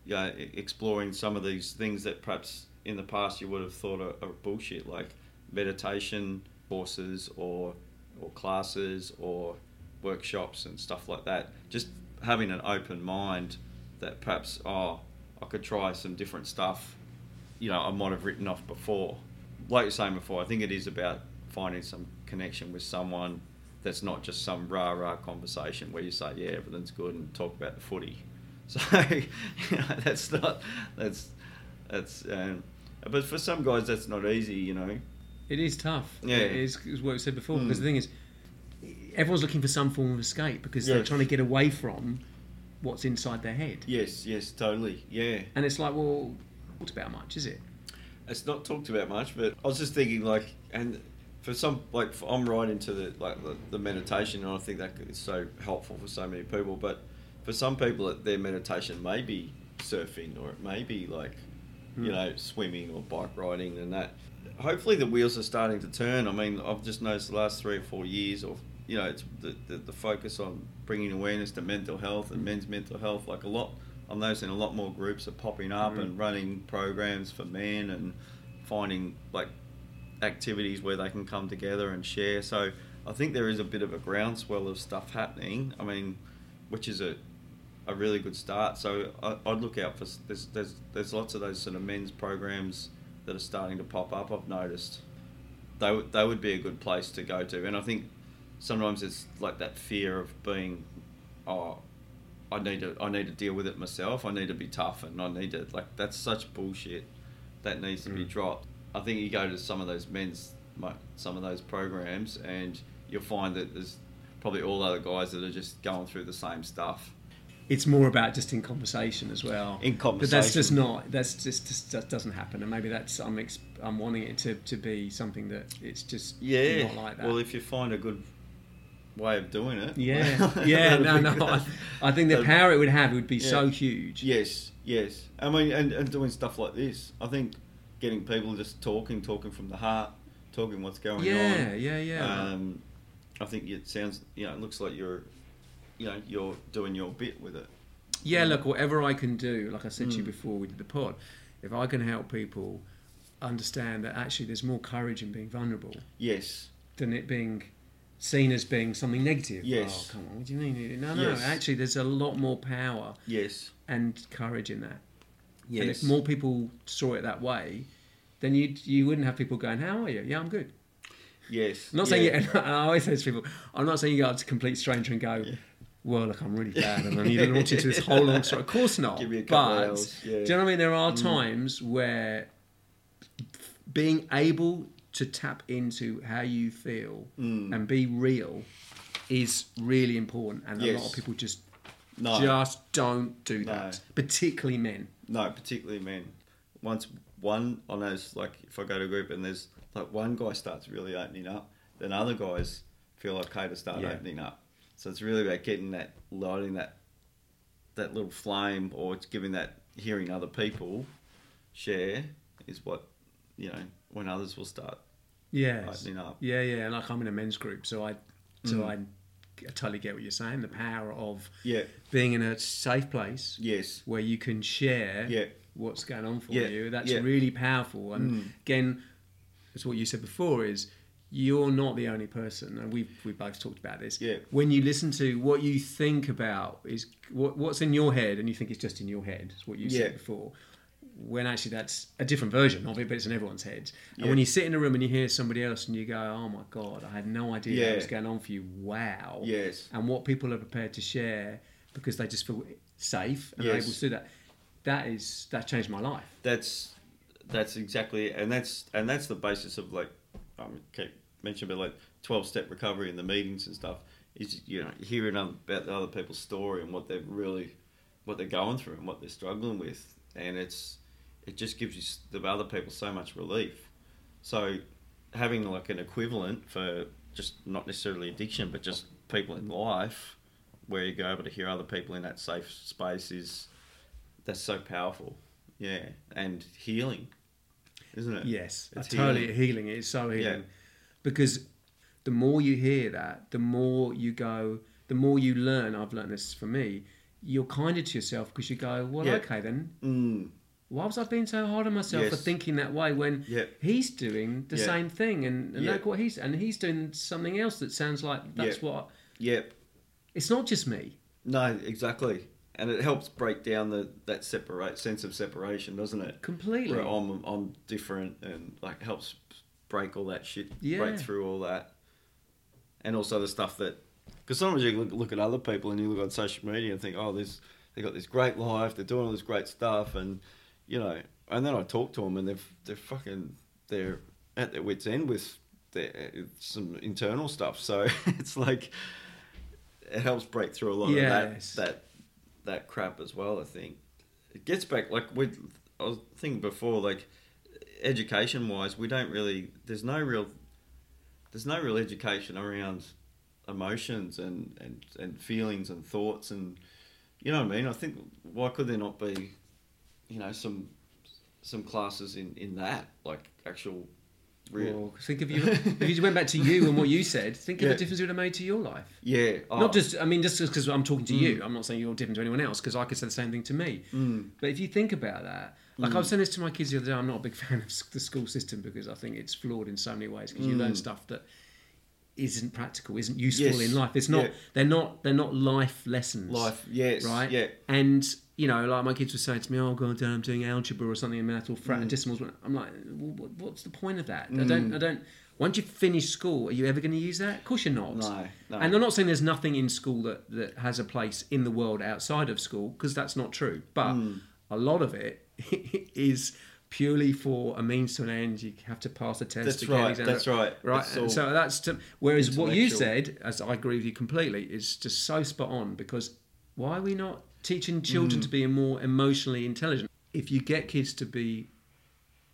yeah, e- exploring some of these things that perhaps in the past you would have thought are, are bullshit, like meditation courses or or classes or workshops and stuff like that. Just having an open mind that perhaps oh I could try some different stuff, you know I might have written off before. Like you're saying before, I think it is about finding some connection with someone that's not just some rah rah conversation where you say yeah everything's good and talk about the footy. <laughs> So you know, that's not that's that's um, but for some guys that's not easy, you know. It is tough. Yeah. It is, is what we said before. Mm. Because the thing is, everyone's looking for some form of escape because they're trying to get away from what's inside their head. Yes, yes, totally, yeah. And it's like, well, what's about much, is it? It's not talked about much, but I was just thinking like, and for some like for, I'm right into the like the, the meditation, and I think that is so helpful for so many people. But for some people, their meditation may be surfing, or it may be like, you Hmm. know, swimming or bike riding, and that. Hopefully, the wheels are starting to turn. I mean, I've just noticed the last three or four years, or you know, it's the, the, the focus on bringing awareness to mental health and men's mental health. Like a lot, I'm noticing a lot more groups are popping up Mm. and running programs for men and finding like activities where they can come together and share. So I think there is a bit of a groundswell of stuff happening. I mean, which is a a really good start. So I, I'd look out for there's there's there's lots of those sort of men's programs that are starting to pop up. I've noticed they would they would be a good place to go to, and I think sometimes it's like that fear of being oh. I need to. I need to deal with it myself. I need to be tough, and I need to like. That's such bullshit. That needs to be Mm. dropped. I think you go to some of those men's, some of those programs, and you'll find that there's probably all other guys that are just going through the same stuff. It's more about just in conversation as well. In conversation, But that's just not. That's just, just that doesn't happen. And maybe that's I'm ex- I'm wanting it to, to be something that it's just Yeah. not like that. Well, if you find a good way of doing it. yeah, <laughs> yeah, no, no. I, I think the power it would have would be Yeah. so huge. Yes, yes. I mean, and, and doing stuff like this. I think getting people just talking, talking from the heart, talking what's going yeah, on. yeah, yeah. Um, I think it sounds, you know, it looks like you're, you know, you're doing your bit with it. Yeah, look, whatever I can do, like I said to you Mm. before we did the pod, if I can help people understand that actually there's more courage in being vulnerable Yes, than it being seen as being something negative. Yes. Oh, come on, what do you mean? No, no, Yes. actually there's a lot more power yes, and courage in that. yes. And if more people saw it that way, then you you wouldn't have people going, "How are you? Yeah, I'm good." yes. I'm not yeah. saying, you, and <laughs> I always say to people, I'm not saying you go up to a complete stranger and go, Yeah. well, look, I'm really bad, and I need to launch <laughs> into this whole long story. Of course not. Give me a couple but yeah. do you know what I mean? There are Mm. times where being able to tap into how you feel Mm. and be real is really important, and a lot of people just No. just don't do No. that, particularly men. No, particularly men. Once one, I notice like if I go to a group and there's like one guy starts really opening up, then other guys feel okay to start Yeah. opening up. So it's really about getting that, lighting that, that little flame, or it's giving that, hearing other people share is what, you know, when others will start Yes. opening up. Yeah, yeah. Like I'm in a men's group, so I, so Mm. I, I totally get what you're saying. The power of Yeah. being in a safe place Yes. where you can share Yeah. what's going on for Yeah, you. That's yeah. really powerful. And Mm. again, it's what you said before is you're not the only person, and we've we both talked about this. Yeah. When you listen to what you think about is what, what's in your head, and you think it's just in your head. Is what you Yeah. said before. When actually that's a different version of it, but it's in everyone's head. And Yeah. when you sit in a room and you hear somebody else and you go, "Oh my god, I had no idea Yeah. that was going on for you." Wow Yes. and what people are prepared to share because they just feel safe and Yes. able to do that. That is that changed my life. that's that's exactly and that's and that's the basis of like um keep mentioning about like 12 step recovery and the meetings and stuff is you know hearing about the other people's story and what they're really what they're going through and what they're struggling with and it's it just gives you the other people so much relief so having like an equivalent for just not necessarily addiction but just people in life where you go able to hear other people in that safe space is that's so powerful yeah and healing isn't it Yes, It's totally healing. It's so healing Yeah. because the more you hear that, the more you go, the more you learn. I've learned this for me. You're kinder to yourself because you go, well, Yeah. okay then. mm, Why was I being so hard on myself for thinking that way when Yeah. he's doing the Yeah. same thing and, and Yeah. look what he's and he's doing something else that sounds like that's what yep it's not just me. no exactly and it helps break down the that separate sense of separation, doesn't it? Completely. Where I'm I'm different and like helps break all that shit, Yeah. break through all that, and also the stuff that because sometimes you look, look at other people and you look on social media and think, oh, this they got this great life, they're doing all this great stuff, and you know, and then I talk to them and they're they're fucking they're at their wits end with their, some internal stuff. So <laughs> it's like it helps break through a lot Yes. of that that that crap as well. I think it gets back like we. I was thinking before, like education wise, we don't really. There's no real. There's no real education around emotions and, and, and feelings and thoughts and you know what I mean. I think why could there not be, you know, some some classes in, in that like actual real. Well, think of you if you went back to you and what you said, think of the difference it would have made to your life. Yeah, oh, Not just, I mean, just because I'm talking to you, I'm not saying you're different to anyone else because I could say the same thing to me. Mm. But if you think about that, like I was saying this to my kids the other day, I'm not a big <laughs> fan of the school system because I think it's flawed in so many ways because you learn stuff that isn't practical, isn't useful Mm. Yes, in life. It's not. yeah. They're not. They're not life lessons. life. Yes, right? Yeah, And you know, like my kids were saying to me, "Oh God, Dad, I'm doing algebra or something in math or Mm. fratesimals." I'm like, well, what- "What's the point of that? I don't. I don't." Once you finish school, are you ever going to use that? Of course, you're not. No, no. And I'm not saying there's nothing in school that, that has a place in the world outside of school because that's not true. But Mm. a lot of it <laughs> is purely for a means to an end. You have to pass a test. That's right, that's right. Right. And so that's to, whereas what you said, as I agree with you completely, is just so spot on because why are we not teaching children Mm. to be more emotionally intelligent? If you get kids to be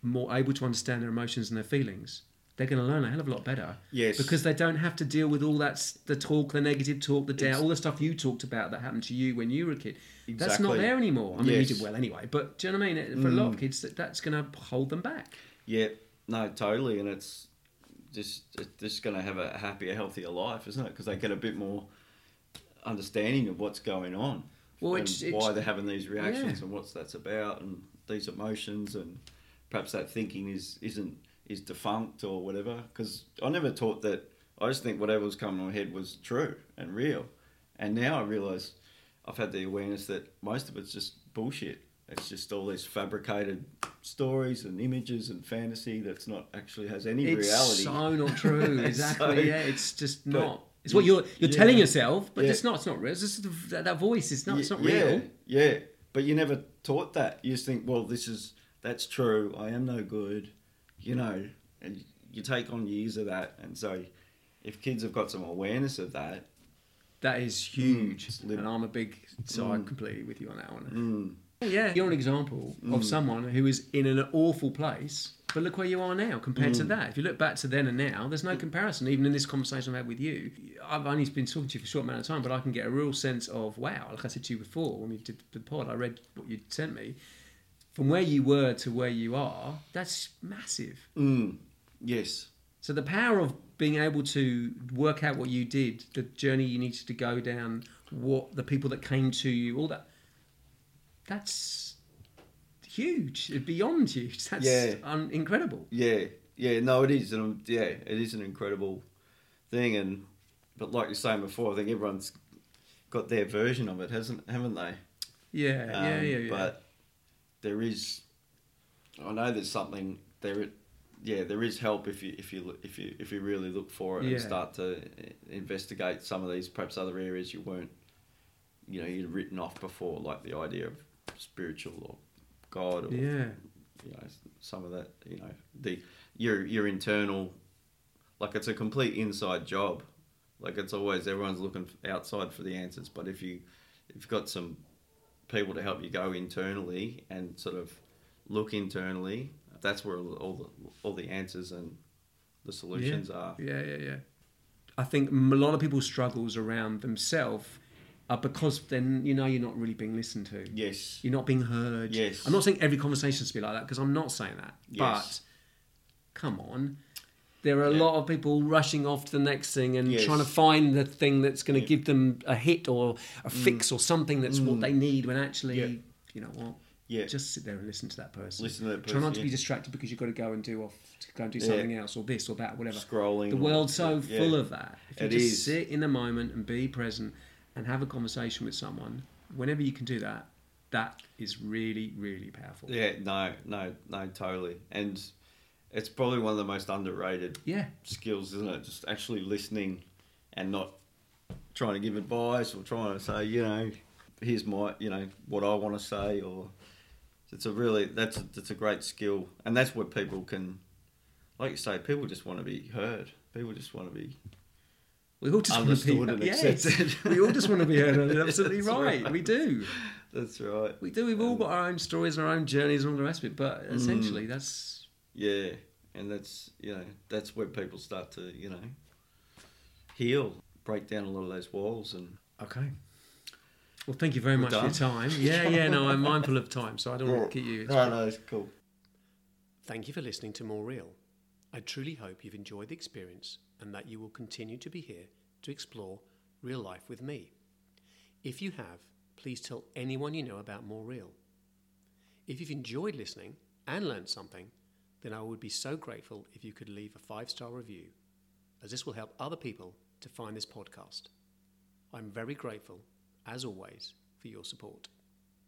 more able to understand their emotions and their feelings, they're going to learn a hell of a lot better. Yes. Because they don't have to deal with all that the talk, the negative talk, the doubt, all the stuff you talked about that happened to you when you were a kid. Exactly. That's not there anymore. I mean, Yes. you did well anyway, but do you know what I mean? For a lot of Mm. kids, that, that's going to hold them back. Yeah, no, totally, and it's just it's just going to have a happier, healthier life, isn't it? Because they get a bit more understanding of what's going on, Well, and it's- why they're having these reactions Yeah. and what's that's about, and these emotions, and perhaps that thinking is isn't is defunct or whatever. Because I never taught that. I just think whatever was coming to my head was true and real, and now I realise I've had the awareness that most of it's just bullshit. It's just all these fabricated stories and images and fantasy that's not actually has any It's reality. so not <laughs> true. Exactly. So- yeah, it's just not. It's what you're you're yeah. telling yourself, but Yeah. it's not. It's not real. It's just that, that voice. It's not. It's not real. Yeah, but you never taught that. You just think, well, this is that's true. I am no good, you know, and you take on years of that. And so, if kids have got some awareness of that, That is huge, live- and I'm a big. So I'm completely with you on that one. mm, Yeah, you're an example of someone who is in an awful place, but look where you are now compared to that. If you look back to then and now, there's no comparison. Even in this conversation I've had with you, I've only been talking to you for a short amount of time, but I can get a real sense of wow. Like I said to you before when we did the pod, I read what you sent me. From where you were to where you are, that's massive. mm, yes, So the power of being able to work out what you did, the journey you needed to go down, what the people that came to you, all that, that's huge, beyond huge. <laughs> That's Yeah. un- incredible. yeah, yeah. No, it is, and yeah, it is an incredible thing. And but like you're saying before, I think everyone's got their version of it, hasn't haven't they? Yeah, yeah, Um, yeah, yeah. But there is, I know there's something there. Yeah, there is help if you if you if you if you really look for it Yeah. and start to investigate some of these perhaps other areas you weren't, you know, you'd written off before, like the idea of spiritual or God or yeah, you know some of that you know the your your internal like it's a complete inside job. Like it's always everyone's looking outside for the answers but if you if you've got some people to help you go internally and sort of look internally that's where all the all the, answers and the solutions are. Yeah, yeah, yeah. I think a lot of people's struggles around themselves are because then you know you're not really being listened to. yes You're not being heard. Yes. I'm not saying every conversation should be like that because I'm not saying that. Yes. But come on. There are a Yeah. lot of people rushing off to the next thing and Yes. trying to find the thing that's going to Yeah. Mm. give them a hit or a fix or something that's what they need when actually, Yeah. you know what? yeah Just sit there and listen to that person. Listen to that person. Try not to be distracted because you've got to go and do off, to go and do something else or this or that, whatever. scrolling The world's so full of that. If you It just is. sit in the moment and be present and have a conversation with someone, whenever you can do that, that is really, really powerful. Yeah, no, no, no, totally. And it's probably one of the most underrated Yeah. skills, isn't it? Just actually listening and not trying to give advice or trying to say, you know, here's my, you know, what I want to say, or it's a really that's a, that's a great skill, and that's where people can, like you say, people just want to be heard. People just want to be We all just want to be and yes, <laughs> we all just want to be <laughs> heard. Absolutely right. right. We do. That's right. We do. We've all got our own stories and our own journeys and all the rest of it. But mm. essentially, that's Yeah, and that's you know that's where people start to you know heal, break down a lot of those walls, and okay. Well, thank you very We're much for your time. Yeah, yeah. No, I'm <laughs> mindful of time, so I don't want to keep you. No, no, it's cool. Thank you for listening to More Real. I truly hope you've enjoyed the experience and that you will continue to be here to explore real life with me. If you have, please tell anyone you know about More Real. If you've enjoyed listening and learned something, then I would be so grateful if you could leave a five star review, as this will help other people to find this podcast. I'm very grateful, as always, for your support.